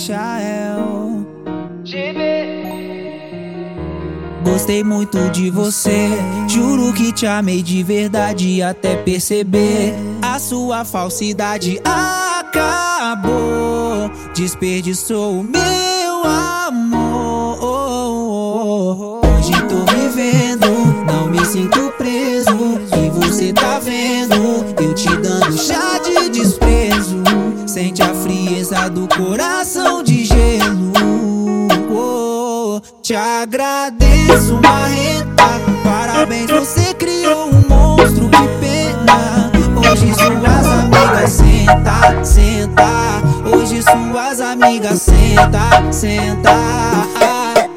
Michael. Gostei muito de você, juro que te amei de verdade até perceber. A sua falsidade acabou, desperdiçou o meu amor. Hoje tô vivendo, não me sinto preso. E você tá vendo eu te dando chá de desprezo, sente a frieza do coração te agradeço, marreta. Parabéns, você criou um monstro, que pena. Hoje suas amigas senta, senta. Hoje suas amigas senta, senta.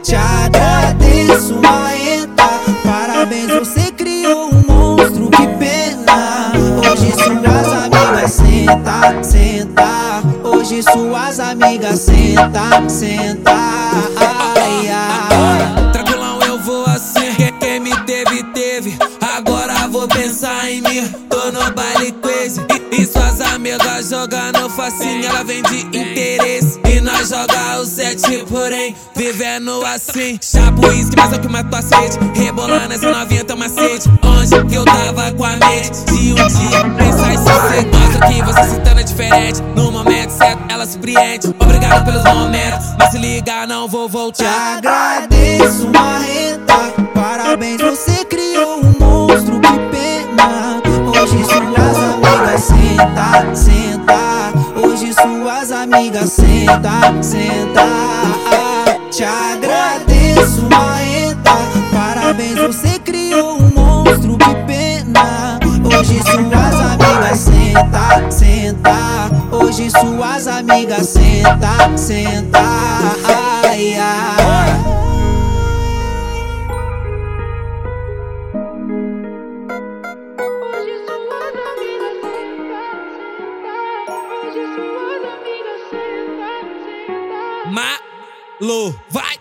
Te agradeço, marreta. Parabéns, você criou um monstro, que pena. Hoje suas amigas senta, senta. Hoje suas amigas senta, senta. Pensar em mim, tô no baile crazy. E, e suas amigas jogando facinho, ela vem de interesse. E nós joga o sete, porém, vivendo assim. Chapo uísque, mas é o que matou a sede. Rebolando essa novinha tão macete. Onde que eu tava com a mente? De um dia pensar em ser Mostra que você se torna diferente. No momento certo, ela surpreende. Obrigado pelos momentos, mas se ligar, não vou voltar. Te agradeço, marreta. Suas amigas senta, senta. Te agradeço, Maeta. Parabéns, você criou um monstro, que pena. Hoje suas amigas senta, senta. Hoje suas amigas senta, senta. Malu, vai!